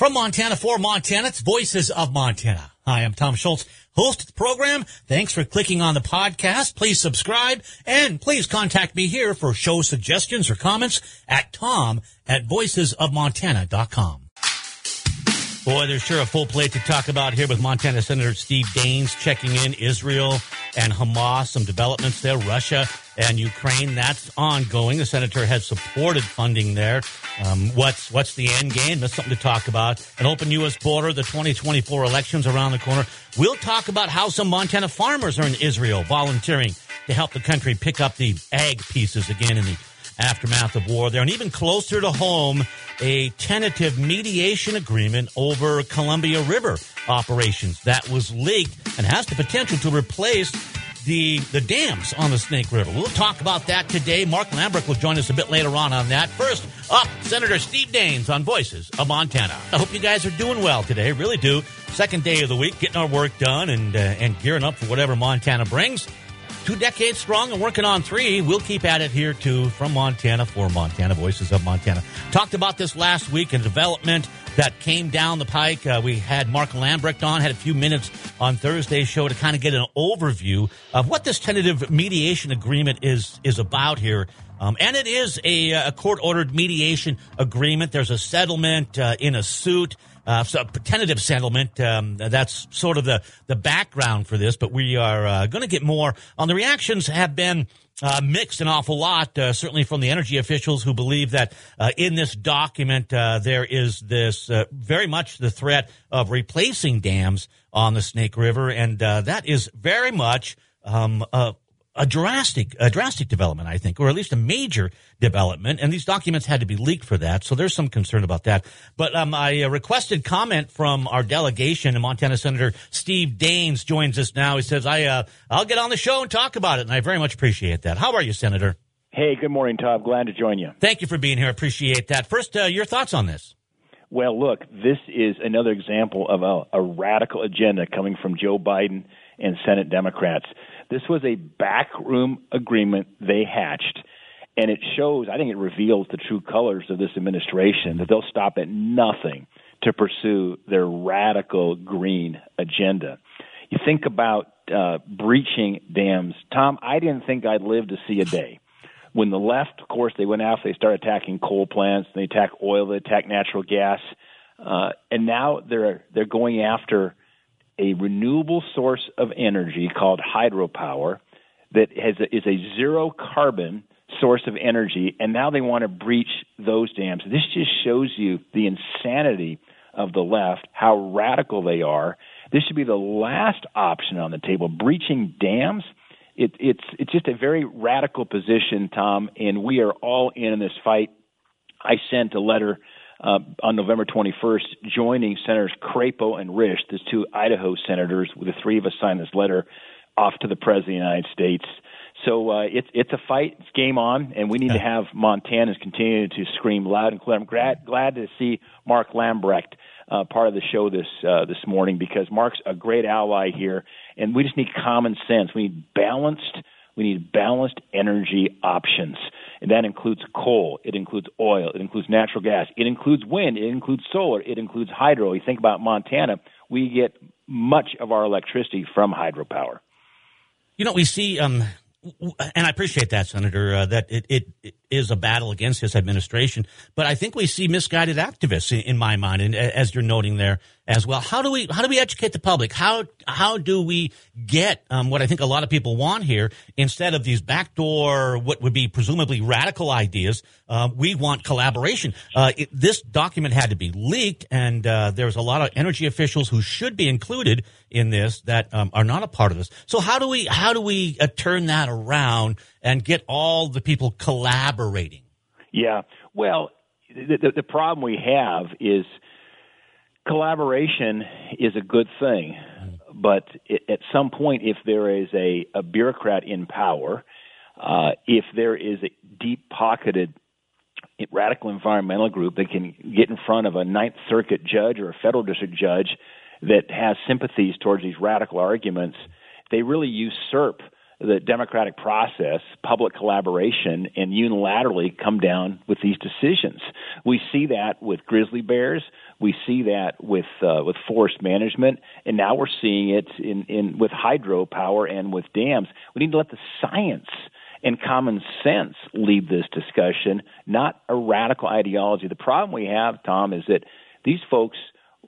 From Montana for Montana, it's Voices of Montana. Hi, I'm Tom Schultz, host of the program. Thanks for clicking on the podcast. Please subscribe and please contact me here for show suggestions or comments at tom at voicesofmontana.com. Boy, there's sure a full plate to talk about here with Montana Senator Steve Daines checking in Israel and Hamas, some developments there, Russia and Ukraine. That's ongoing. The senator has supported funding there. Um, what's what's the end game? That's something to talk about. An open U.S. border, the 2024 elections around the corner. We'll talk about how some Montana farmers are in Israel volunteering to help the country pick up the ag pieces again in the aftermath of war there. And even closer to home, a tentative mediation agreement over Columbia River operations that was leaked and has the potential to replace the the dams on the Snake River. We'll talk about that today. Mark Lambrecht will join us a bit later on on that. First up, Senator Steve Daines on Voices of Montana. I hope you guys are doing well today. Really do. Second day of the week, getting our work done and uh, and gearing up for whatever Montana brings two decades strong and working on three. We'll keep at it here too from Montana for Montana Voices of Montana. Talked about this last week in development that came down the pike. Uh, we had Mark Lambrecht on, had a few minutes on Thursday's show to kind of get an overview of what this tentative mediation agreement is is about here. Um, and it is a, a court ordered mediation agreement. There's a settlement uh, in a suit. Uh, so a tentative settlement. Um, that's sort of the, the background for this, but we are uh, going to get more on the reactions have been uh, mixed an awful lot, uh, certainly from the energy officials who believe that uh, in this document uh, there is this uh, very much the threat of replacing dams on the Snake River, and uh, that is very much um, a drastic, a drastic development, I think, or at least a major development. And these documents had to be leaked for that. So there's some concern about that. But um, I uh, requested comment from our delegation, and Montana Senator Steve Daines joins us now. He says, I, uh, I'll get on the show and talk about it. And I very much appreciate that. How are you, Senator? Hey, good morning, Todd. Glad to join you. Thank you for being here. Appreciate that. First, uh, your thoughts on this? Well, look, this is another example of a, a radical agenda coming from Joe Biden and Senate Democrats. This was a backroom agreement they hatched. And it shows, I think it reveals the true colors of this administration that they'll stop at nothing to pursue their radical green agenda. You think about uh, breaching dams. Tom, I didn't think I'd live to see a day when the left, of course, they went after, they started attacking coal plants, they attack oil, they attack natural gas, uh, and now they're they're going after a renewable source of energy called hydropower that has a, is a zero carbon source of energy, and now they want to breach those dams. This just shows you the insanity of the left, how radical they are. This should be the last option on the table. Breaching dams, it, it's it's just a very radical position, Tom, and we are all in, this fight. I sent a letter uh, on November 21st, joining Senators Crapo and Risch, the two Idaho senators. The three of us signed this letter off to the President of the United States. So uh, it's it's a fight. It's game on, and we need yeah. to have Montanans continue to scream loud and clear. I'm glad glad to see Mark Lambrecht uh, part of the show this uh, this morning because Mark's a great ally here, and we just need common sense. We need balanced we need balanced energy options. And that includes coal, it includes oil, it includes natural gas, it includes wind, it includes solar, it includes hydro. You think about Montana, we get much of our electricity from hydropower. You know, we see um, and I appreciate that, Senator, uh, that it, it, it is a battle against his administration. But I think we see misguided activists in, in, my mind, and as you're noting there as well. How do we how do we educate the public? How how do we get um, what I think a lot of people want here instead of these backdoor what would be presumably radical ideas? Uh, we want collaboration. Uh, it, this document had to be leaked, and uh, there's a lot of energy officials who should be included in this that um, are not a part of this. So how do we how do we uh, turn that around and get all the people collaborating? Yeah, well, the, the, the problem we have is collaboration is a good thing, but it, at some point, if there is a, a bureaucrat in power, uh, if there is a deep pocketed radical environmental group that can get in front of a Ninth Circuit judge or a federal district judge that has sympathies towards these radical arguments, they really usurp the democratic process, public collaboration, and unilaterally come down with these decisions. We see that with grizzly bears. We see that with uh, with forest management, and now we're seeing it in, in with hydropower and with dams. We need to let the science and common sense lead this discussion, not a radical ideology. The problem we have, Tom, is that these folks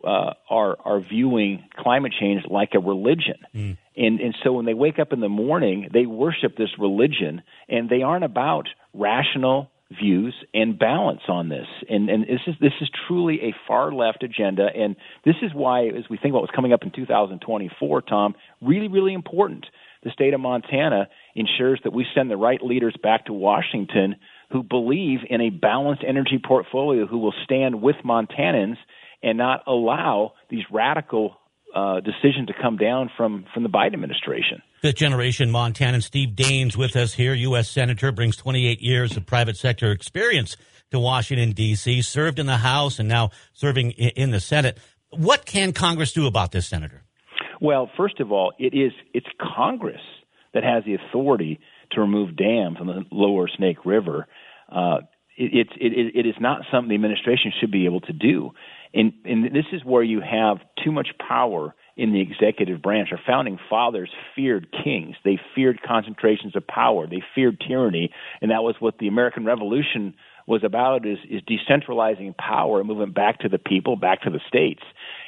uh, are are viewing climate change like a religion, mm. and and so when they wake up in the morning, they worship this religion, and they aren't about rational views and balance on this. And and this is this is truly a far left agenda, and this is why, as we think about what's coming up in 2024, Tom, really really important. The state of Montana ensures that we send the right leaders back to Washington who believe in a balanced energy portfolio, who will stand with Montanans and not allow these radical uh, decisions to come down from, from the Biden administration. Fifth generation Montanan Steve Daines with us here, U.S. Senator, brings 28 years of private sector experience to Washington, D.C., served in the House and now serving in the Senate. What can Congress do about this, Senator? Well, first of all, it is it's Congress that has the authority to remove dams on the lower Snake River. Uh, it, it, it is not something the administration should be able to do. And, and this is where you have too much power in the executive branch. Our founding fathers feared kings. They feared concentrations of power. They feared tyranny. And that was what the American Revolution was about is, is decentralizing power and moving back to the people, back to the states.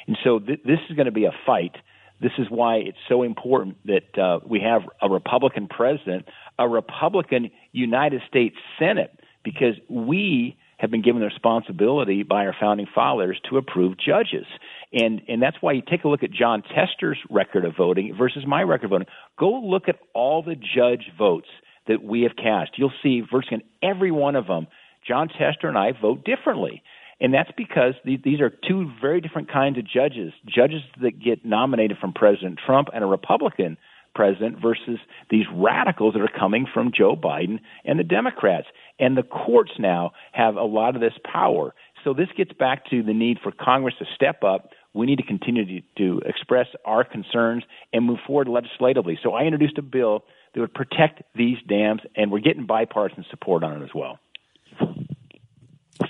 And so th- this is going to be a fight. This is why it's so important that uh, we have a Republican president, a Republican United States Senate, because we have been given the responsibility by our founding fathers to approve judges. And, and that's why you take a look at Jon Tester's record of voting versus my record of voting. Go look at all the judge votes that we have cast. You'll see virtually every one of them, Jon Tester and I vote differently. And that's because these are two very different kinds of judges. Judges that get nominated from President Trump and a Republican president versus these radicals that are coming from Joe Biden and the Democrats. And the courts now have a lot of this power. So this gets back to the need for Congress to step up. We need to continue to, to express our concerns and move forward legislatively. So I introduced a bill that would protect these dams, and we're getting bipartisan support on it as well.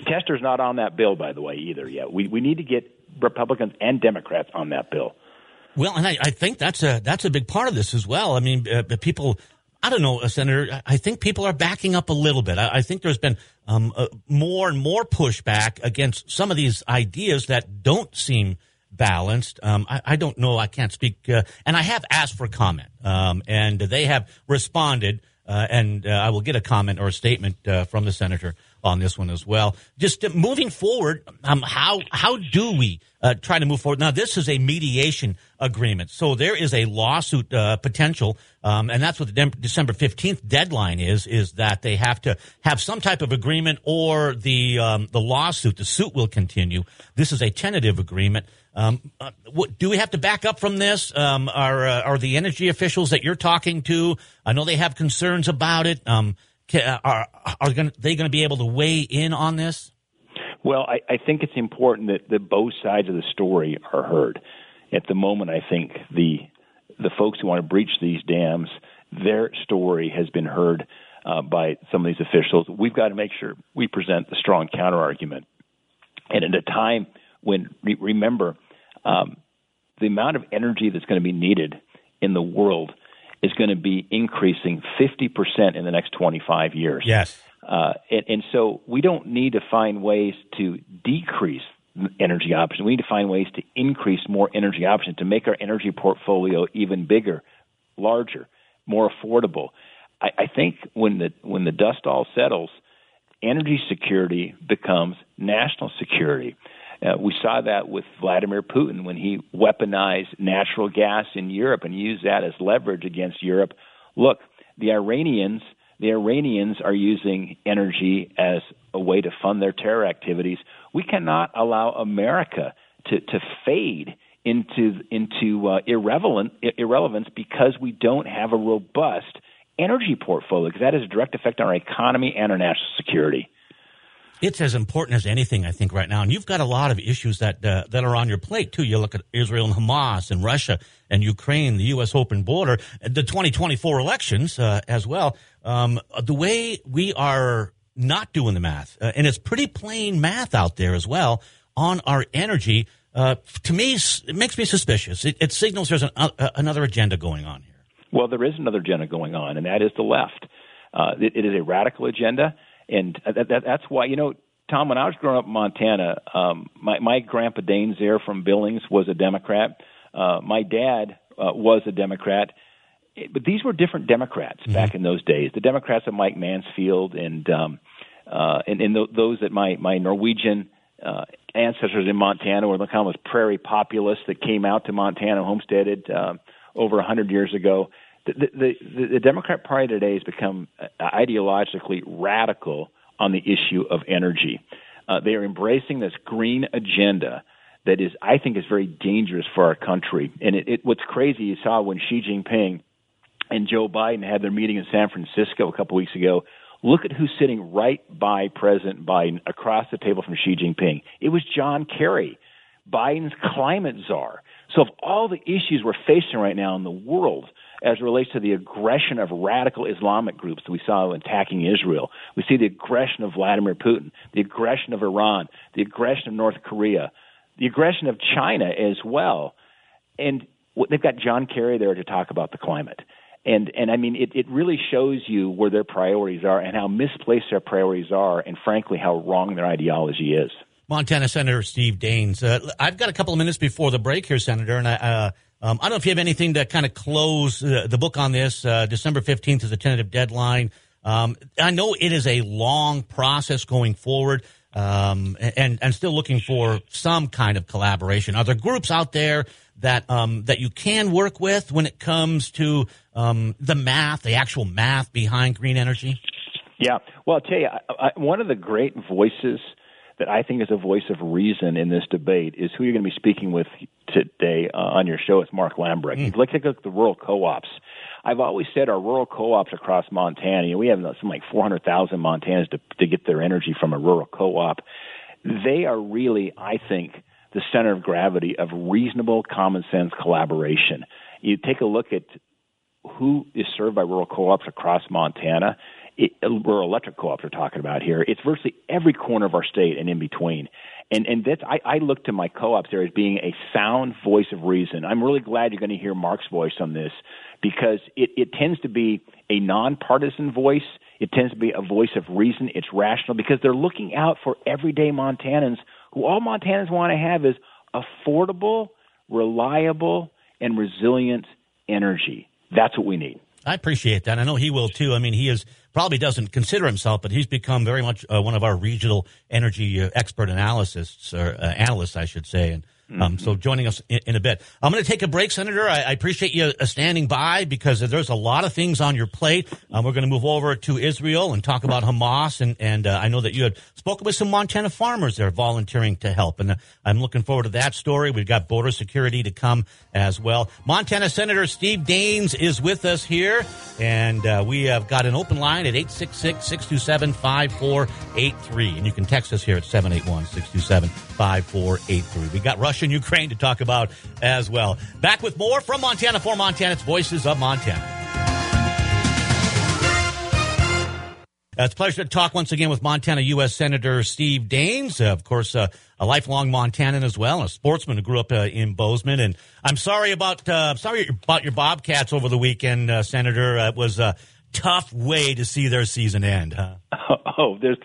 Tester's not on that bill, by the way, either yet. We we need to get Republicans and Democrats on that bill. Well, and I, I think that's a that's a big part of this as well. I mean, uh, people. I don't know, uh, Senator. I think people are backing up a little bit. I, I think there's been um, uh, more and more pushback against some of these ideas that don't seem balanced. Um, I, I, don't know. I can't speak. Uh, and I have asked for comment, um, and they have responded. Uh, and uh, I will get a comment or a statement from the senator on this one as well. Just uh, moving forward, um, how how do we uh, try to move forward? Now, this is a mediation agreement, so there is a lawsuit uh, potential, um, and that's what the De- December fifteenth deadline is. Is that they have to have some type of agreement, or the um, the lawsuit, the suit will continue. This is a tentative agreement. Um, uh, what, do we have to back up from this? Um, are uh, are the energy officials that you're talking to? I know they have concerns about it. Um, are are going they going to be able to weigh in on this? Well, I, I think it's important that, that both sides of the story are heard. At the moment, I think the the folks who want to breach these dams, their story has been heard uh, by some of these officials. We've got to make sure we present the strong counter argument. And at a time when, remember, um, the amount of energy that's going to be needed in the world is going to be increasing 50% in the next 25 years. Yes. Uh, and, and so we don't need to find ways to decrease energy options. We need to find ways to increase more energy options to make our energy portfolio even bigger, larger, more affordable. I, I think when the when the dust all settles, energy security becomes national security. Uh, we saw that with Vladimir Putin when he weaponized natural gas in Europe and used that as leverage against Europe. Look, the Iranians, the Iranians are using energy as a way to fund their terror activities. We cannot allow America to, to fade into into uh, irrelevant irrelevance because we don't have a robust energy portfolio because that has a direct effect on our economy and our national security it's as important as anything, I think, right now. And you've got a lot of issues that uh, that are on your plate too. You look at Israel and Hamas, and Russia and Ukraine, the U.S. open border, the 2024 elections uh, as well. Um, the way we are not doing the math, uh, and it's pretty plain math out there as well. on our energy, uh, to me, it makes me suspicious. It, it signals there's an, uh, another agenda going on here. Well, there is another agenda going on, and that is the left. Uh, it, it is a radical agenda, and that, that, that's why you know, Tom. When I was growing up in Montana, um, my, my grandpa Daines there from Billings was a Democrat. Uh, my dad uh, was a Democrat, but these were different Democrats mm-hmm. back in those days. The Democrats of Mike Mansfield and um, uh, and, and th- those that my my Norwegian uh, ancestors in Montana were the kind of prairie populists that came out to Montana, homesteaded uh, over a hundred years ago the, the, the Democrat Party today has become uh, ideologically radical on the issue of energy. Uh, they are embracing this green agenda that is, I think, is very dangerous for our country. And it, it, what's crazy, you saw when Xi Jinping and Joe Biden had their meeting in San Francisco a couple weeks ago. Look at who's sitting right by President Biden across the table from Xi Jinping. It was John Kerry, Biden's climate czar. So, of all the issues we're facing right now in the world, as it relates to the aggression of radical Islamic groups that we saw attacking Israel. We see the aggression of Vladimir Putin, the aggression of Iran, the aggression of North Korea, the aggression of China as well. And they've got John Kerry there to talk about the climate. And and I mean it, it really shows you where their priorities are and how misplaced their priorities are and frankly how wrong their ideology is. Montana Senator Steve Daines. Uh, I've got a couple of minutes before the break here, Senator, and I, uh, um, I don't know if you have anything to kind of close uh, the book on this. Uh, December 15th is the tentative deadline. Um, I know it is a long process going forward. Um, and and still looking for some kind of collaboration. Are there groups out there that um, that you can work with when it comes to um, the math, the actual math behind green energy? Yeah, well, I'll tell you, I, I, one of the great voices that I think is a voice of reason in this debate is who you're going to be speaking with today uh, on your show. It's Mark Lambrecht. Mm. Let's take a look at the rural co-ops. I've always said our rural co-ops across Montana, you know, we have something like 400,000 Montanans to, to get their energy from a rural co-op. They are really, I think, the center of gravity of reasonable common sense collaboration. You take a look at who is served by rural co-ops across Montana it, rural electric co-ops we're talking about here. It's virtually every corner of our state and in between. And and that's I, I look to my co-ops there as being a sound voice of reason. I'm really glad you're going to hear Mark's voice on this because it, it tends to be a nonpartisan voice. It tends to be a voice of reason. It's rational because they're looking out for everyday Montanans who all Montanans want to have is affordable, reliable, and resilient energy. That's what we need. I appreciate that. I know he will too. I mean, he is probably doesn't consider himself, but he's become very much uh, one of our regional energy uh, expert analysts or uh, analysts, I should say. And um, mm-hmm. so joining us in, in, a bit. I'm going to take a break, Senator. I, I appreciate you uh, standing by because there's a lot of things on your plate. Um, we're going to move over to Israel and talk about Hamas. And, and uh, I know that you had spoken with some Montana farmers there volunteering to help. And uh, I'm looking forward to that story. We've got border security to come as well. Montana Senator Steve Daines is with us here. And uh, we have got an open line at 866-627-5483. And you can text us here at 781-627-5483. We got Russia Russia and Ukraine to talk about as well. Back with more from Montana for Montana's Voices of Montana. It's a pleasure to talk once again with Montana U.S. Senator Steve Daines, of course, uh, a lifelong Montanan as well, a sportsman who grew up uh, in Bozeman. And I'm sorry about uh, sorry about your Bobcats over the weekend, uh, Senator. it was a tough way to see their season end. Huh? Oh, there's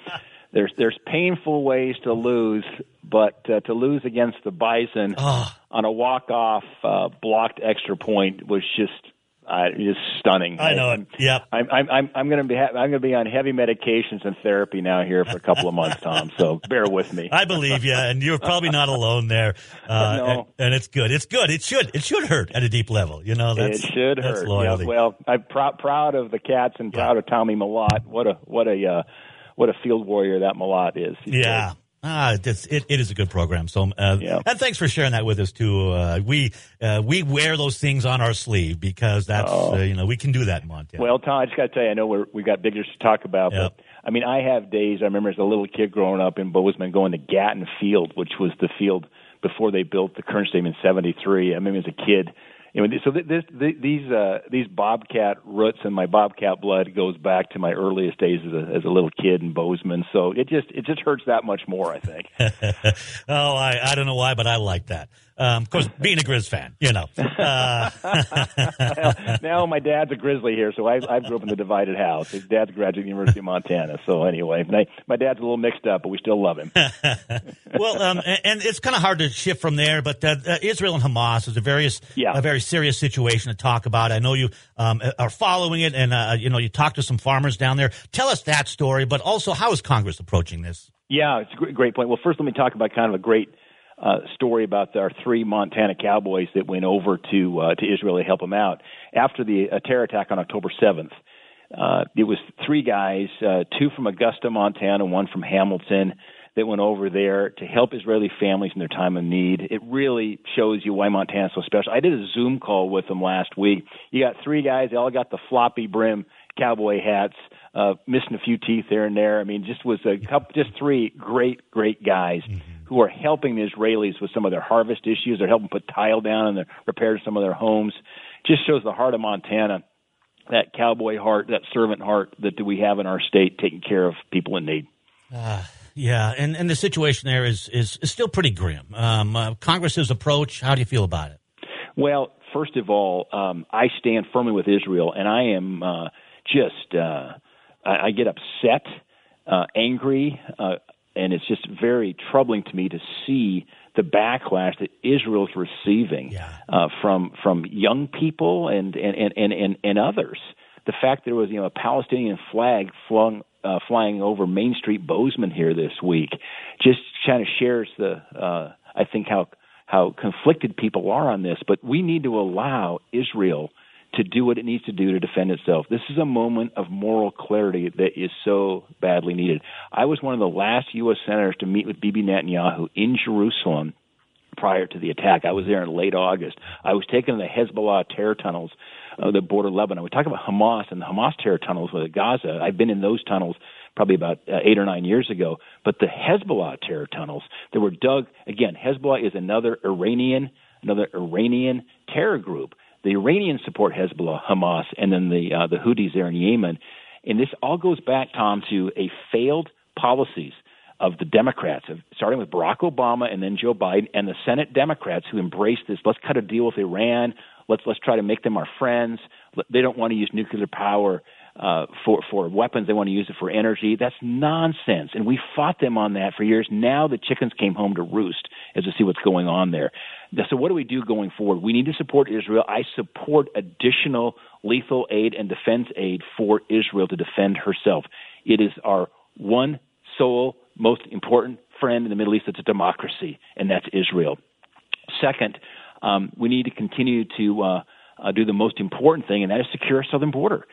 there's there's painful ways to lose, but uh, to lose against the Bison oh. on a walk off uh, blocked extra point was just uh, just stunning. I know it. Yep. I'm I'm I'm, I'm going to be ha- I'm going to be on heavy medications and therapy now here for a couple of months, Tom. So bear with me. I believe you, and you're probably not alone there. Uh, no. and, and, it's good. It's good. It should it should hurt at a deep level. You know, that's, it should hurt. Loyalty. Yeah, well, I'm pr- proud of the cats and proud yeah. of Tommy Mellott. What a what a uh, what a field warrior that Mellott is. He's yeah. Ah, it, it is a good program. So, uh, yeah. and thanks for sharing that with us too. Uh, we uh, we wear those things on our sleeve because that's oh. Uh, you know we can do that in Montana. Well, Tom, I just got to tell you, I know we're, we've got bigger to talk about, yep. but I mean, I have days. I remember as a little kid growing up in Bozeman, going to Gatton Field, which was the field before they built the current stadium in '73. I remember as a kid Anyway, so this, this, these uh, these bobcat roots and my bobcat blood goes back to my earliest days as a, as a little kid in Bozeman. So it just it just hurts that much more. I think. oh, I I don't know why, but I like that. Um, of course, being a Grizz fan, you know. Uh, well, now my dad's a Grizzly here, so I, I grew up in the divided house. His dad's graduated the University of Montana. So anyway, my, my dad's a little mixed up, but we still love him. well, um, and, and, it's kind of hard to shift from there, but uh, uh, Israel and Hamas is a very, yeah. a very serious situation to talk about. I know you um, are following it, and uh, you know you talked to some farmers down there. Tell us that story, but also how is Congress approaching this? Yeah, it's a great point. Well, first, let me talk about kind of a great uh, story about our three Montana Cowboys that went over to uh, to Israel to help them out after the uh, terror attack on October 7th. Uh, it was three guys, uh, two from Augusta, Montana, one from Hamilton, that went over there to help Israeli families in their time of need. It really shows you why Montana is so special. I did a Zoom call with them last week. You got three guys, they all got the floppy brim cowboy hats, uh, missing a few teeth here and there. I mean, just was a couple, just three great, great guys. Mm-hmm who are helping the Israelis with some of their harvest issues. They're helping put tile down and they're repairing some of their homes. Just shows the heart of Montana, that cowboy heart, that servant heart that we have in our state, taking care of people in need. Uh, yeah, and, and the situation there is, is, is still pretty grim. Um, uh, Congress's approach, how do you feel about it? Well, first of all, um, I stand firmly with Israel, and I am uh, just, uh, I, I get upset, uh, angry. And it's just very troubling to me to see the backlash that Israel's receiving yeah. uh, from from young people and and, and and and others. The fact that there was you know a Palestinian flag flung uh, flying over Main Street Bozeman here this week just kind of shares the uh, I think how how conflicted people are on this. But we need to allow Israel to do what it needs to do to defend itself. This is a moment of moral clarity that is so badly needed. I was one of the last U.S. senators to meet with Bibi Netanyahu in Jerusalem prior to the attack. I was there in late August. I was taken to the Hezbollah terror tunnels of the border Lebanon. We talk about Hamas and the Hamas terror tunnels with Gaza. I've been in those tunnels probably about uh, eight or nine years ago. But the Hezbollah terror tunnels that were dug again. Hezbollah is another Iranian, another Iranian terror group the Iranians support Hezbollah, Hamas, and then the uh, the Houthis there in Yemen. And this all goes back, Tom, to a failed policies of the Democrats, of, starting with Barack Obama and then Joe Biden and the Senate Democrats who embraced this. Let's cut a deal with Iran. Let's let's try to make them our friends. They don't want to use nuclear power uh, for for weapons. They want to use it for energy. That's nonsense. And we fought them on that for years. Now the chickens came home to roost as to see what's going on there. So what do we do going forward? We need to support Israel. I support additional lethal aid and defense aid for Israel to defend herself. It is our one sole most important friend in the Middle East that's a democracy, and that's Israel. Second, um, we need to continue to uh, uh, do the most important thing, and that is secure our southern border.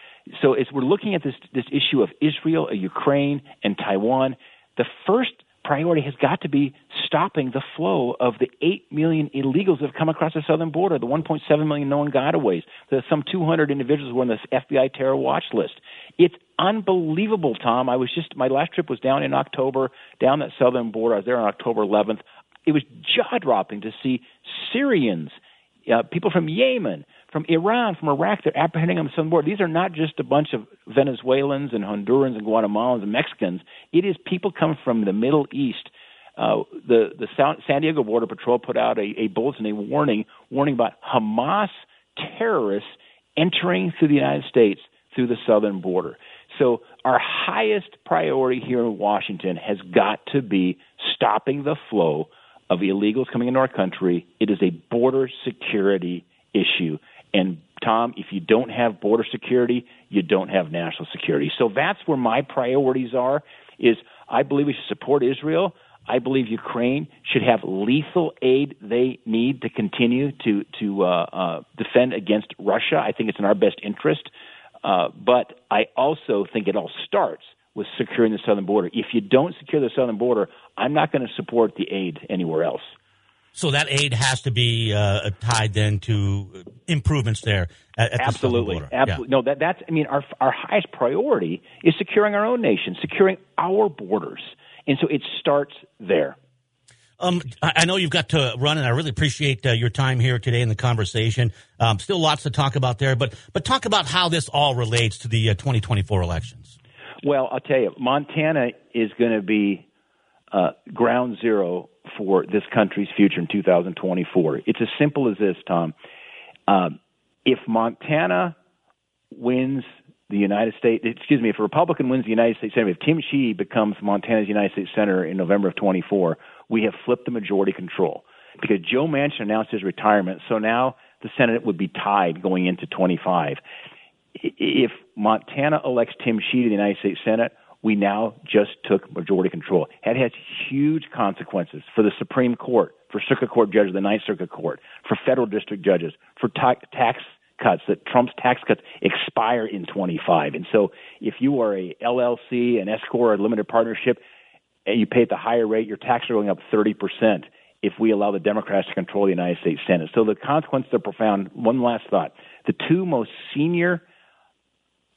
So as we're looking at this this issue of Israel, Ukraine, and Taiwan, the first priority has got to be stopping the flow of the 8 million illegals that have come across the southern border, the 1.7 million known gotaways, the some 200 individuals who are on the FBI terror watch list. It's unbelievable, Tom. I was just, my last trip was down in October, down that southern border. I was there on October 11th. It was jaw dropping to see Syrians, uh, people from Yemen, from Iran, from Iraq. They're apprehending on the southern border. These are not just a bunch of Venezuelans and Hondurans and Guatemalans and Mexicans. It is people coming from the Middle East. Uh, the the San Diego Border Patrol put out a, a bulletin, a warning, warning about Hamas terrorists entering through the United States through the southern border. So our highest priority here in Washington has got to be stopping the flow of illegals coming into our country. It is a border security issue. And Tom, if you don't have border security, you don't have national security. So that's where my priorities are. Is I believe we should support Israel. I believe Ukraine should have lethal aid they need to continue to to uh, uh, defend against Russia. I think it's in our best interest. Uh, but I also think it all starts with securing the southern border. If you don't secure the southern border, I'm not going to support the aid anywhere else. So that aid has to be uh, tied then to improvements there at, at absolutely, the absolutely. Yeah. No, that that's. I mean, our our highest priority is securing our own nation, securing our borders, and so it starts there. Um, I know you've got to run, and I really appreciate uh, your time here today in the conversation. Um, still lots to talk about there, but but talk about how this all relates to the uh, 2024 elections. Well, I'll tell you, Montana is going to be uh, ground zero for this country's future in 2024. It's as simple as this, Tom. Um, if Montana wins the United States, excuse me, if a Republican wins the United States Senate, if Tim Sheehy becomes Montana's United States Senator in November of 24, we have flipped the majority control because Joe Manchin announced his retirement. So now the Senate would be tied going into 25. If Montana elects Tim Sheehy to the United States Senate, we now just took majority control. It has huge consequences for the Supreme Court, for Circuit Court judges, the Ninth Circuit Court, for federal district judges, for ta- tax cuts that Trump's tax cuts expire in 25. And so if you are a LLC, an S corp, a limited partnership, and you pay at the higher rate, your taxes are going up 30 percent if we allow the Democrats to control the United States Senate. So the consequences are profound. One last thought: the two most senior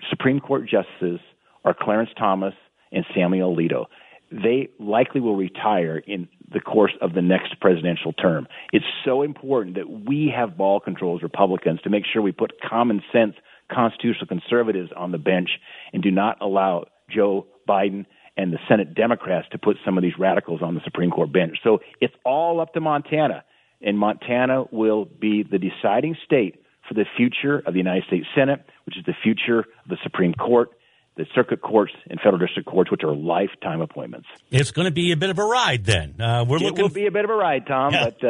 Supreme Court justices are Clarence Thomas and Samuel Alito. They likely will retire in the course of the next presidential term. It's so important that we have ball control as Republicans to make sure we put common sense constitutional conservatives on the bench and do not allow Joe Biden and the Senate Democrats to put some of these radicals on the Supreme Court bench. So it's all up to Montana, and Montana will be the deciding state for the future of the United States Senate, which is the future of the Supreme Court the circuit courts and federal district courts, which are lifetime appointments. It's going to be a bit of a ride then. Uh, we're it looking. will be a bit of a ride, Tom, yeah. but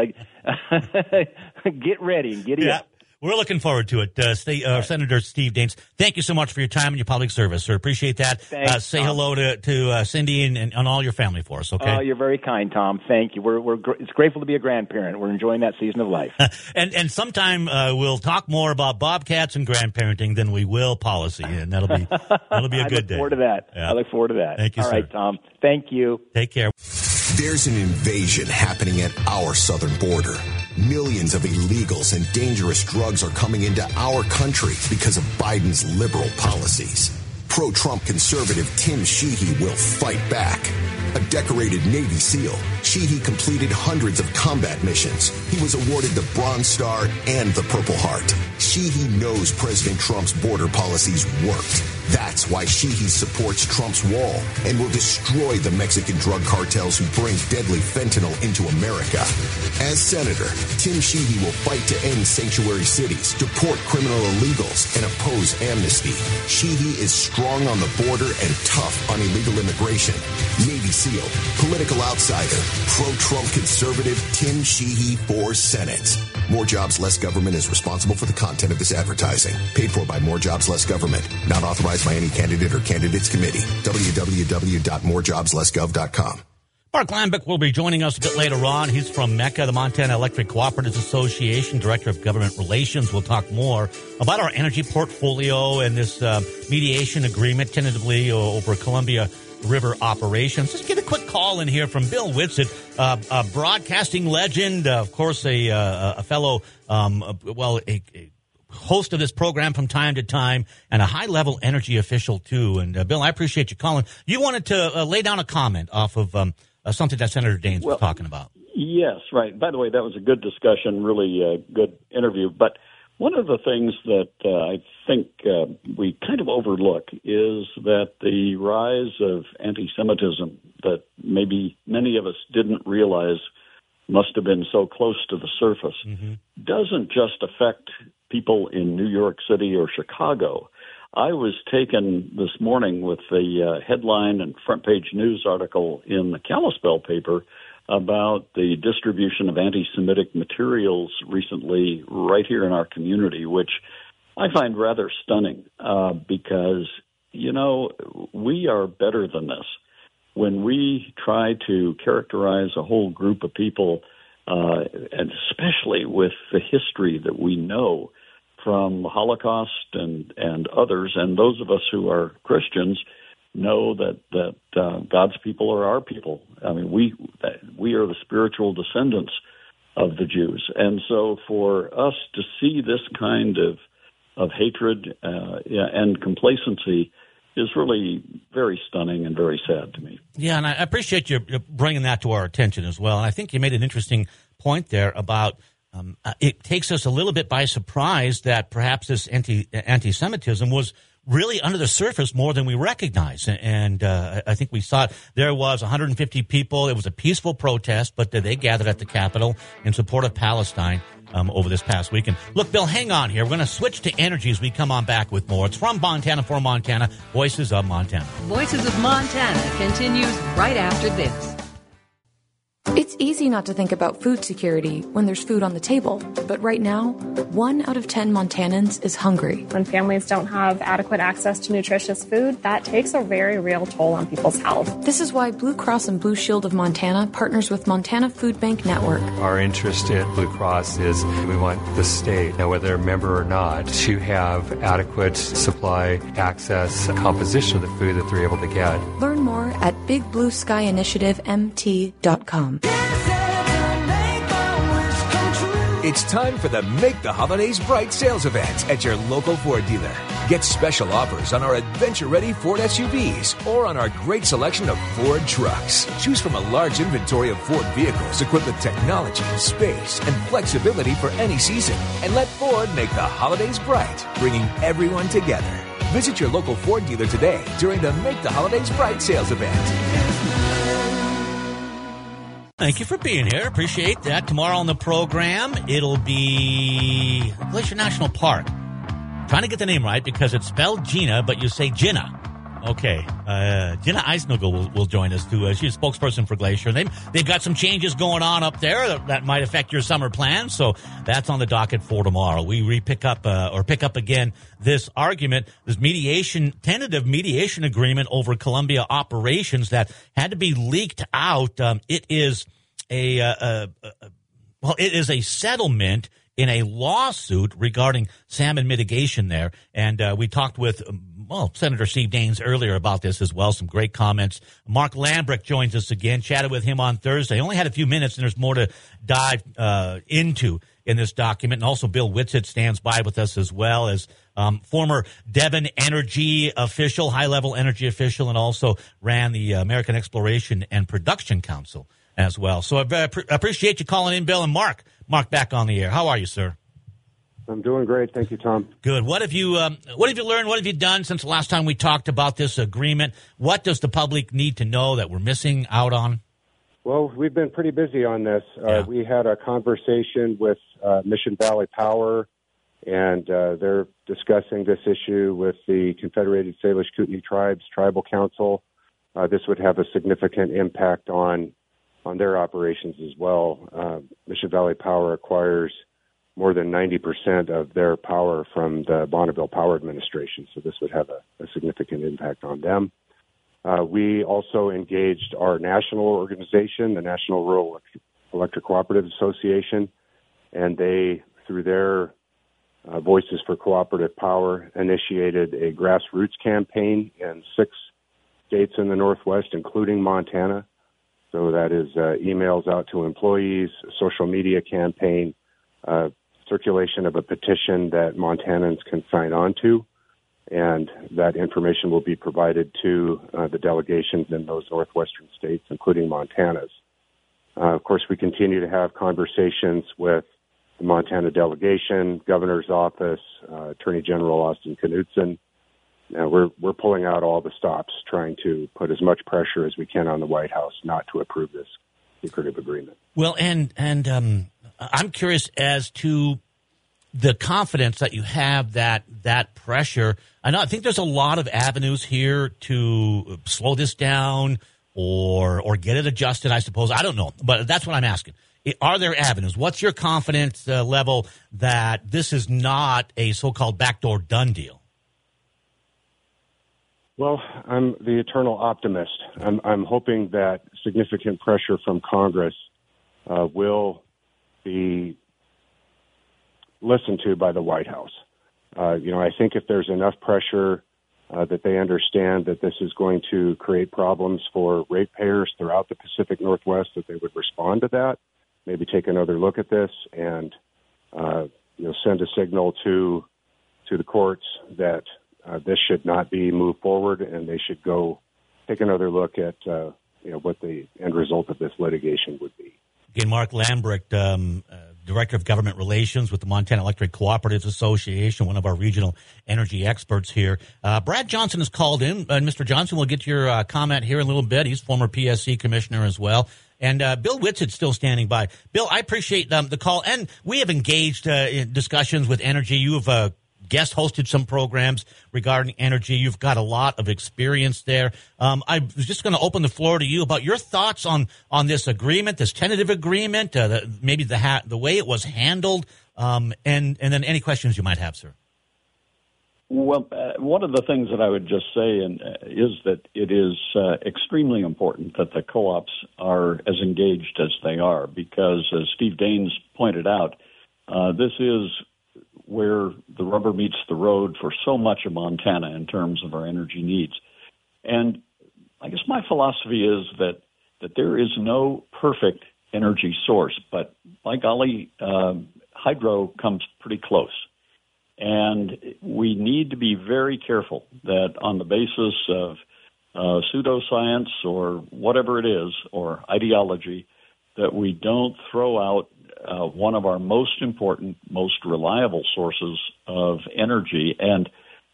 uh, get ready and get yeah. We're looking forward to it. Uh, State, uh, Senator Steve Daines, thank you so much for your time and your public service, sir. Appreciate that. Thanks, uh, say Tom. hello to, to uh, Cindy and, and, and, all your family for us, okay? Oh, you're very kind, Tom. Thank you. We're, we're gr- it's grateful to be a grandparent. We're enjoying that season of life. and and sometime uh, we'll talk more about bobcats and grandparenting than we will policy, and that'll be that'll be a good day. I look forward to that. Yeah. I look forward to that. Thank you, All sir. right, Tom. Thank you. Take care. There's an invasion happening at our southern border. Millions of illegals and dangerous drugs are coming into our country because of Biden's liberal policies. Pro Trump conservative Tim Sheehy will fight back. A decorated Navy SEAL, Sheehy completed hundreds of combat missions. He was awarded the Bronze Star and the Purple Heart. Sheehy knows President Trump's border policies worked. That's why Sheehy supports Trump's wall and will destroy the Mexican drug cartels who bring deadly fentanyl into America. As senator, Tim Sheehy will fight to end sanctuary cities, deport criminal illegals, and oppose amnesty. Sheehy is strong on the border and tough on illegal immigration. Navy SEAL, political outsider, pro-Trump conservative Tim Sheehy for Senate. More Jobs, Less Government is responsible for the content of this advertising. Paid for by More Jobs, Less Government. Not authorized by any candidate or candidates committee. www.morejobslessgov.com. Mark Lambrecht will be joining us a bit later on. He's from MECA, the Montana Electric Cooperatives Association, Director of Government Relations. We'll talk more about our energy portfolio and this uh, mediation agreement tentatively over Columbia River operations. Just get a quick call in here from Bill Whitsitt, uh, a broadcasting legend, uh, of course, a, uh, a fellow, um, well, a, a, host of this program from time to time, and a high level energy official too. And uh, Bill, I appreciate you calling. You wanted to uh, lay down a comment off of um, uh, something that Senator Daines well, was talking about. Yes, right. By the way, that was a good discussion, really good interview. But one of the things that uh, I think uh, we kind of overlook is that the rise of anti Semitism that maybe many of us didn't realize must have been so close to the surface mm-hmm. doesn't just affect people in New York City or Chicago. I was taken this morning with the uh, headline and front page news article in the Kalispell paper about the distribution of anti Semitic materials recently right here in our community, which I find rather stunning uh, because, you know, we are better than this. When we try to characterize a whole group of people, uh, and especially with the history that we know from Holocaust and, and others, and those of us who are Christians, know that that uh, God's people are our people. I mean, we we are the spiritual descendants of the Jews, and so for us to see this kind of of hatred uh, and complacency is really very stunning and very sad to me. Yeah, and I appreciate you bringing that to our attention as well. And I think you made an interesting point there about um, uh, it takes us a little bit by surprise that perhaps this anti anti-Semitism was really under the surface more than we recognize. And uh, I think we saw it. There was 150 people. It was a peaceful protest, but they gathered at the Capitol in support of Palestine. Um, over this past weekend. Look, Bill, hang on here. We're going to switch to energy as we come on back with more. It's from Montana for Montana, Voices of Montana. Voices of Montana continues right after this. It's easy not to think about food security when there's food on the table, but right now, one out of 10 Montanans is hungry. When families don't have adequate access to nutritious food, that takes a very real toll on people's health. This is why Blue Cross and Blue Shield of Montana partners with Montana Food Bank Network. Our interest at Blue Cross is we want the state, now whether a member or not, to have adequate supply, access, composition of the food that they're able to get. Learn more at It's time for the Make the Holidays Bright sales event at your local Ford dealer. Get special offers on our adventure ready Ford SUVs or on our great selection of Ford trucks. Choose from a large inventory of Ford vehicles equipped with technology, space, and flexibility for any season. And let Ford make the holidays bright, bringing everyone together. Visit your local Ford dealer today during the Make the Holidays Bright sales event. Thank you for being here. Appreciate that. Tomorrow on the program, it'll be Glacier National Park. trying to get the name right because it's spelled Gina, but you say Gina. Okay. Uh, Jenna Eisnagel will, will join us too. Uh, she's a spokesperson for Glacier. They, they've got some changes going on up there that, that, might affect your summer plans. So that's on the docket for tomorrow. We re pick up, uh, or pick up again this argument, this mediation, tentative mediation agreement over Columbia operations that had to be leaked out. Um, it is a, uh, well, it is a settlement in a lawsuit regarding salmon mitigation there. And uh, we talked with um, well, Senator Steve Daines earlier about this as well. Some great comments. Mark Lambrecht joins us again. Chatted with him on Thursday. Only had a few minutes, and there's more to dive uh, into in this document. And also, Bill Whitsitt stands by with us as well as um, former Devon Energy official, high level energy official, and also ran the American Exploration and Production Council as well. So I appreciate you calling in, Bill and Mark. Mark, back on the air. How are you, sir? I'm doing great. Thank you, Tom. Good. What have you um, What have you learned? What have you done since the last time we talked about this agreement? What does the public need to know that we're missing out on? Well, we've been pretty busy on this. Uh, yeah. Uh, we had a conversation with uh, Mission Valley Power, and uh, they're discussing this issue with the Confederated Salish Kootenai Tribes Tribal Council. Uh, this would have a significant impact on on their operations as well. Uh, Mission Valley Power acquires more than 90% of their power from the Bonneville Power Administration, so this would have a, a significant impact on them. Uh, we also engaged our national organization, the National Rural Electric Cooperative Association, and they, through their uh, Voices for Cooperative Power, initiated a grassroots campaign in six states in the Northwest, including Montana. So that is uh, emails out to employees, social media campaign, uh, circulation of a petition that Montanans can sign on to, and that information will be provided to uh, the delegations in those northwestern states, including Montana's. Uh, of course, we continue to have conversations with the Montana delegation, governor's office, uh, Attorney General Austin Knudsen. Uh, we're we're pulling out all the stops, trying to put as much pressure as we can on the White House not to approve this secretive agreement. Well, and and um, I'm curious as to the confidence that you have that that pressure. I know I think there's a lot of avenues here to slow this down or or get it adjusted. I suppose I don't know, but that's what I'm asking. Are there avenues? What's your confidence uh, level that this is not a so-called backdoor done deal? Well, I'm the eternal optimist. I'm, I'm hoping that significant pressure from Congress uh, will be listened to by the White House. Uh, you know, I think if there's enough pressure uh, that they understand that this is going to create problems for ratepayers throughout the Pacific Northwest, that they would respond to that, maybe take another look at this, and uh, you know, send a signal to to the courts that uh, this should not be moved forward, and they should go take another look at uh, you know what the end result of this litigation would be. Again, Mark Lambrecht, um, uh, Director of Government Relations with the Montana Electric Cooperatives Association, one of our regional energy experts here. Uh, Brad Johnson has called in. Uh, Mr. Johnson, we'll get your uh, comment here in a little bit. He's former PSC commissioner as well. And uh, Bill Whitsitt's still standing by. Bill, I appreciate um, the call, and we have engaged uh, in discussions with energy. You have uh, guest hosted some programs regarding energy. You've got a lot of experience there. Um, I was just going to open the floor to you about your thoughts on on this agreement, this tentative agreement, uh, the, maybe the ha- the way it was handled, um, and and then any questions you might have, sir. Well, uh, one of the things that I would just say and, uh, is that it is uh, extremely important that the co-ops are as engaged as they are, because as Steve Daines pointed out, uh, this is where the rubber meets the road for so much of Montana in terms of our energy needs. And I guess my philosophy is that that there is no perfect energy source, but by golly, uh, hydro comes pretty close. And we need to be very careful that on the basis of uh, pseudoscience or whatever it is, or ideology, that we don't throw out uh, one of our most important, most reliable sources of energy. And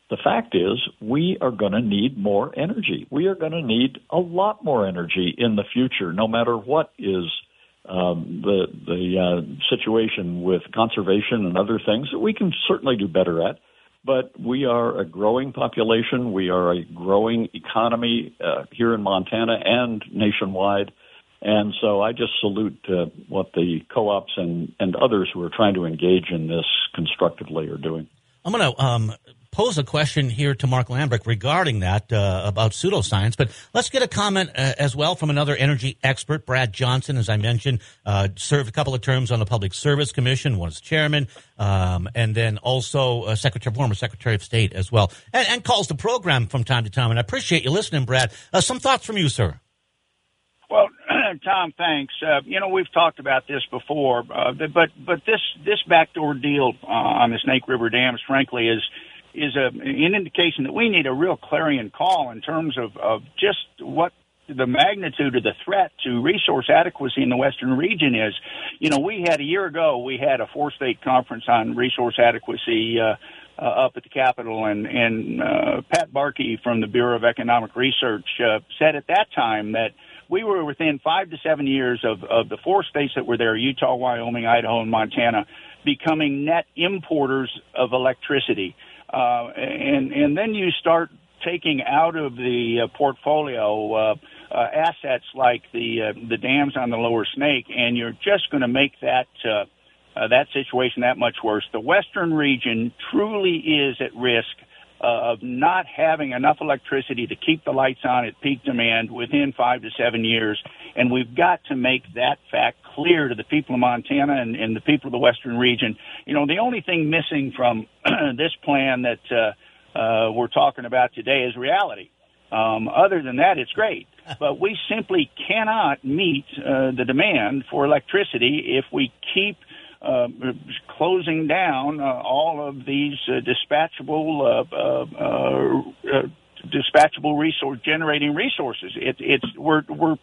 the fact is, we are going to need more energy. We are going to need a lot more energy in the future, no matter what is um, the the uh, situation with conservation and other things that we can certainly do better at. But we are a growing population. We are a growing economy uh, here in Montana and nationwide. And so I just salute uh, what the co-ops and, and others who are trying to engage in this constructively are doing. I'm going to um, pose a question here to Mark Lambrecht regarding that uh, about pseudoscience, but let's get a comment uh, as well from another energy expert, Brad Johnson. As I mentioned, uh, served a couple of terms on the Public Service Commission, was chairman, um, and then also secretary, former Secretary of State as well, and, and, calls the program from time to time. And I appreciate you listening, Brad. Uh, some thoughts from you, sir. Well, Tom, thanks. Uh, you know, we've talked about this before, uh, but but this this backdoor deal uh, on the Snake River dams, frankly, is is a, an indication that we need a real clarion call in terms of of just what the magnitude of the threat to resource adequacy in the western region is. You know, we had a year ago, we had a four state conference on resource adequacy. Uh, uh, up at the Capitol, and and uh, Pat Barkey from the Bureau of Economic Research uh, said at that time that we were within five to seven years of, of the four states that were there, Utah, Wyoming, Idaho, and Montana, becoming net importers of electricity. Uh, and, and then you start taking out of the uh, portfolio uh, uh, assets like the uh, the dams on the Lower Snake, and you're just going to make that uh, uh, that situation that much worse. The Western region truly is at risk uh, of not having enough electricity to keep the lights on at peak demand within five to seven years. And we've got to make that fact clear to the people of Montana and, and the people of the Western region. You know, the only thing missing from this plan that uh, uh, we're talking about today is reality. Um, other than that, it's great. But we simply cannot meet uh, the demand for electricity if we keep uh, closing down uh, all of these uh, dispatchable uh, uh, uh, dispatchable resource generating resources. It, it's we're we're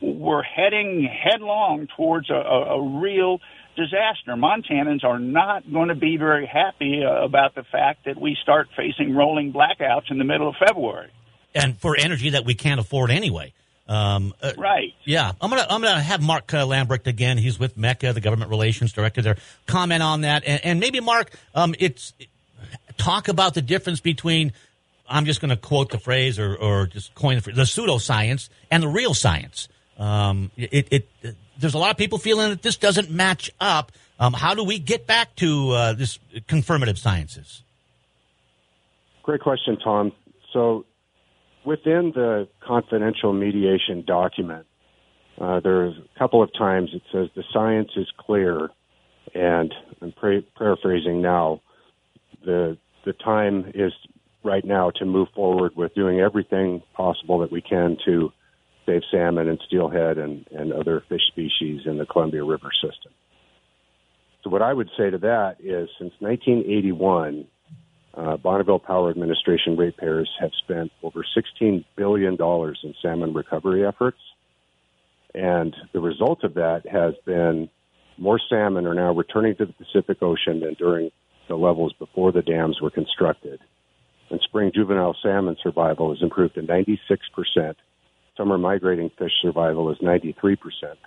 we're heading headlong towards a, a, a real disaster. Montanans are not going to be very happy about the fact that we start facing rolling blackouts in the middle of February. And for energy that we can't afford anyway. Um, uh, right. Yeah, I'm gonna I'm gonna have Mark uh, Lambrecht again. He's with MECA, the government relations director. There, comment on that, and, and maybe Mark, um, it's talk about the difference between. I'm just going to quote the phrase or, or just coin the, phrase, the pseudoscience and the real science. Um, it, it, it, there's a lot of people feeling that this doesn't match up. Um, how do we get back to uh, this confirmative sciences? Great question, Tom. So within the confidential mediation document, uh, there's a couple of times it says the science is clear, and I'm pra- paraphrasing now. The the time is right now to move forward with doing everything possible that we can to save salmon and steelhead and, and other fish species in the Columbia River system. So what I would say to that is since 1981, uh, Bonneville Power Administration ratepayers have spent over $16 billion in salmon recovery efforts. And the result of that has been more salmon are now returning to the Pacific Ocean than during the levels before the dams were constructed. And spring juvenile salmon survival has improved to 96%. Summer migrating fish survival is 93%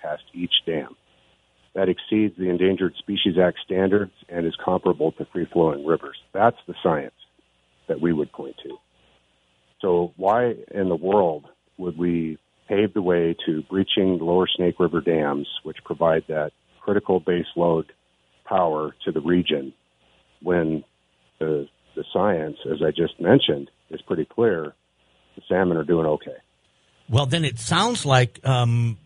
past each dam. That exceeds the Endangered Species Act standards and is comparable to free flowing rivers. That's the science that we would point to. So, why in the world would we pave the way to breaching lower Snake River dams, which provide that critical base load power to the region, when the, the science, as I just mentioned, is pretty clear? The salmon are doing okay. Well, then it sounds like um,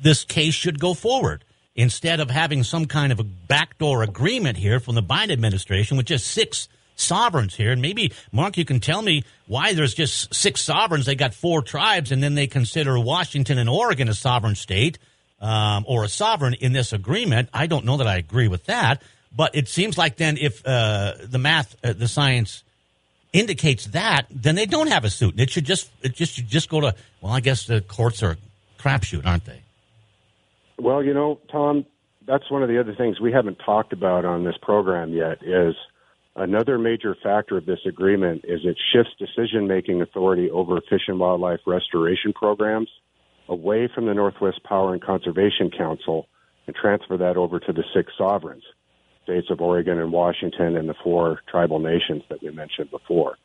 this case should go forward instead of having some kind of a backdoor agreement here from the Biden administration with just six sovereigns here. And maybe, Mark, you can tell me why there's just six sovereigns. They got four tribes, and then they consider Washington and Oregon a sovereign state um, or a sovereign in this agreement. I don't know that I agree with that. But it seems like then if uh, the math, uh, the science indicates that, then they don't have a suit. It should just it just just go to well, I guess the courts are crapshoot, aren't they? Well, you know, Tom, that's one of the other things we haven't talked about on this program yet is another major factor of this agreement is it shifts decision making authority over fish and wildlife restoration programs away from the Northwest Power and Conservation Council and transfer that over to the six sovereigns, states of Oregon and Washington and the four tribal nations that we mentioned before.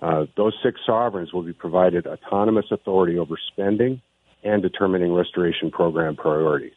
Uh, those six sovereigns will be provided autonomous authority over spending and determining restoration program priorities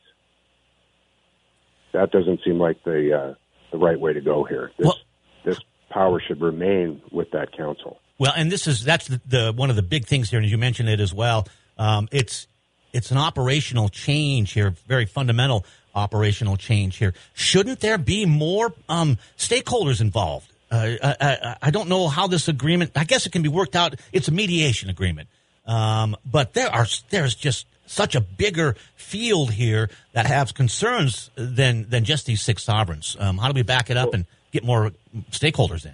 that doesn't seem like the uh, the right way to go here. This well, this power should remain with that council. Well, and this is that's the, the one of the big things here, and you mentioned it as well. Um, it's it's an operational change here, very fundamental operational change here. Shouldn't there be more um, stakeholders involved? Uh, I, I, I, don't know how this agreement. I guess it can be worked out. It's a mediation agreement, um, but there are there's just such a bigger field here that has concerns than than just these six sovereigns. Um, how do we back it up and get more stakeholders in?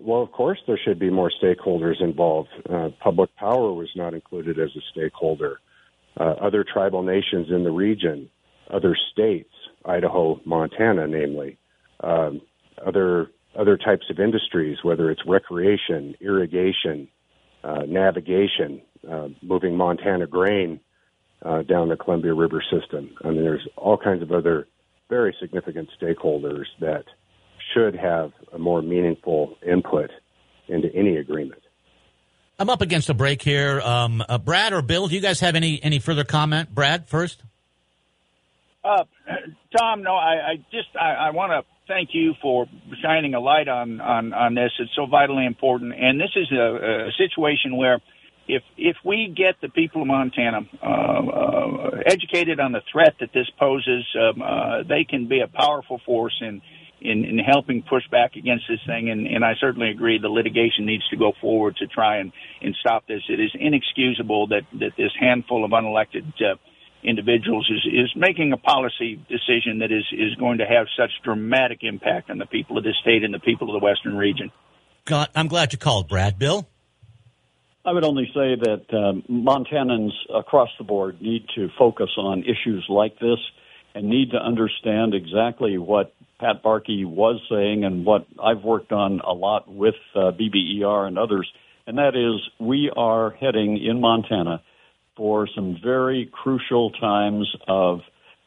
Well, of course, there should be more stakeholders involved. Uh, public power was not included as a stakeholder. Uh, other tribal nations in the region, other states, Idaho, Montana, namely, um, other other types of industries, whether it's recreation, irrigation, navigation, uh, moving Montana grain uh, down the Columbia River system. I mean, there's all kinds of other very significant stakeholders that should have a more meaningful input into any agreement. I'm up against a break here. Um, uh, Brad or Bill, do you guys have any any further comment? Brad first. Uh, Tom, no, I, I just I, I want to thank you for shining a light on, on on this. It's so vitally important, and this is a, a situation where if if we get the people of Montana uh, uh, educated on the threat that this poses, um, uh, they can be a powerful force in, in in helping push back against this thing. And, and I certainly agree the litigation needs to go forward to try and, and stop this. It is inexcusable that that this handful of unelected uh, individuals is is making a policy decision that is is going to have such dramatic impact on the people of this state and the people of the Western region. God, I'm glad you called, Brad. Bill. I would only say that um, Montanans across the board need to focus on issues like this and need to understand exactly what Pat Barkey was saying and what I've worked on a lot with uh, BBER and others, and that is we are heading in Montana for some very crucial times of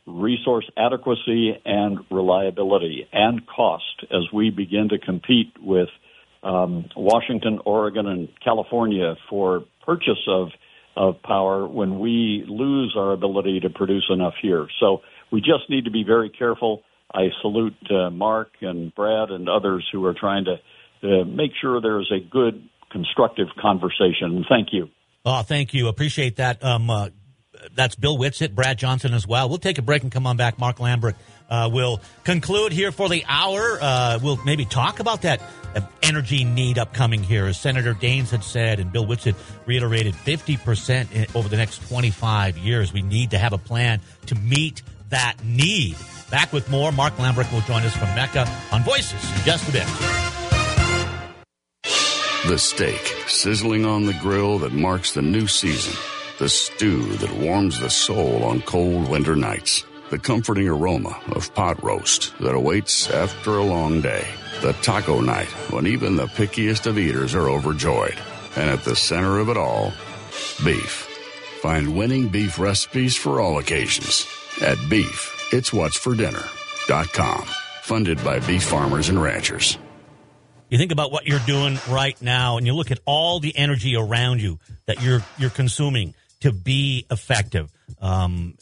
resource adequacy and reliability and cost as we begin to compete with um, Washington, Oregon, and California for purchase of of power when we lose our ability to produce enough here. So we just need to be very careful. I salute uh, Mark and Brad and others who are trying to uh, make sure there's a good, constructive conversation. Thank you. Oh, thank you. Appreciate that. Um, uh, that's Bill Whitsitt, Brad Johnson as well. We'll take a break and come on back. Mark Lambrecht uh, will conclude here for the hour. Uh, we'll maybe talk about that energy need upcoming here. As Senator Daines had said, and Bill Whitsitt reiterated 50% over the next 25 years. We need to have a plan to meet that need. Back with more. Mark Lambrecht will join us from MECA on Voices in just a bit. The steak sizzling on the grill that marks the new season. The stew that warms the soul on cold winter nights. The comforting aroma of pot roast that awaits after a long day. The taco night when even the pickiest of eaters are overjoyed. And at the center of it all, beef. Find winning beef recipes for all occasions at Beef. It's What's for. Funded by beef farmers and ranchers. You think about what you're doing right now and you look at all the energy around you that you're, you're consuming to be effective. Um,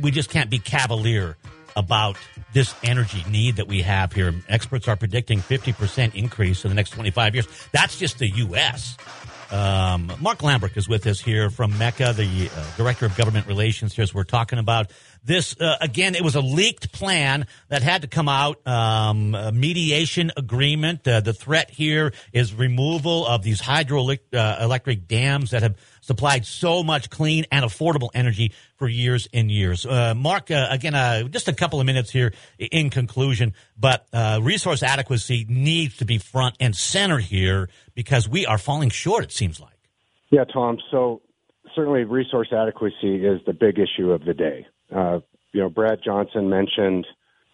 we just can't be cavalier about this energy need that we have here. Experts are predicting 50% increase in the next 25 years. That's just the U.S. Um, Mark Lambrecht is with us here from MECA, the uh, Director of Government Relations here as we're talking about this, uh, again, it was a leaked plan that had to come out, um, mediation agreement. Uh, the threat here is removal of these hydroelectric uh, dams that have supplied so much clean and affordable energy for years and years. Uh, Mark, uh, again, uh, just a couple of minutes here in conclusion, but uh, resource adequacy needs to be front and center here because we are falling short, it seems like. Yeah, Tom. So certainly resource adequacy is the big issue of the day. Uh, you know, Brad Johnson mentioned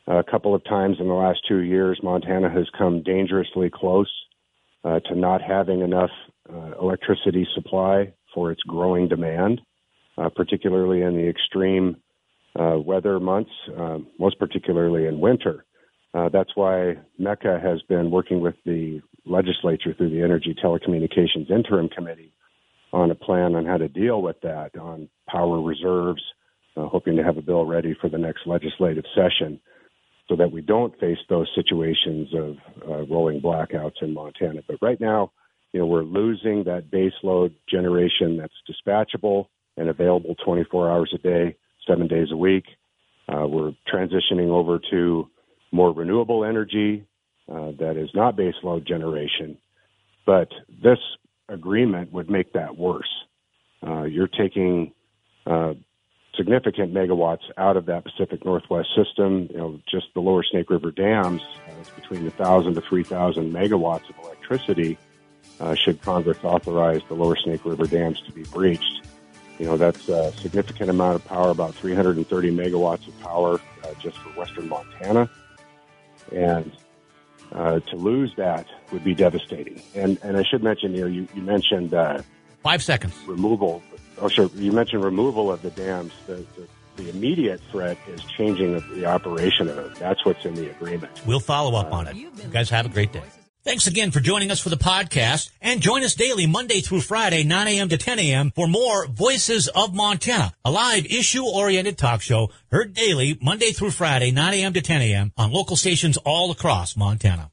a couple of times in the last two years, Montana has come dangerously close uh, to not having enough uh, electricity supply for its growing demand, uh, particularly in the extreme uh, weather months, uh, most particularly in winter. that's why MECA has been working with the legislature through the Energy Telecommunications Interim Committee on a plan on how to deal with that on power reserves, uh, hoping to have a bill ready for the next legislative session so that we don't face those situations of uh, rolling blackouts in Montana. But right now, you know, we're losing that baseload generation that's dispatchable and available 24 hours a day, seven days a week. Uh, we're transitioning over to more renewable energy uh, that is not baseload generation. But this agreement would make that worse. Uh, you're taking uh, significant megawatts out of that Pacific Northwest system. You know, just the lower Snake River dams, uh, it's between 1,000 to 3,000 megawatts of electricity. Uh, should Congress authorize the lower Snake River dams to be breached? You know, that's a significant amount of power, about 330 megawatts of power uh, just for western Montana. And uh, to lose that would be devastating. And and I should mention, you know, you, you mentioned uh, five seconds removal Oh, sure. You mentioned removal of the dams. The, the, the immediate threat is changing of the operation of it. That's what's in the agreement. We'll follow up uh, on it. You guys have a great day. Thanks again for joining us for the podcast and join us daily Monday through Friday, 9 a.m. to 10 a.m. for more Voices of Montana, a live issue oriented talk show heard daily Monday through Friday, 9 a.m. to 10 a.m. on local stations all across Montana.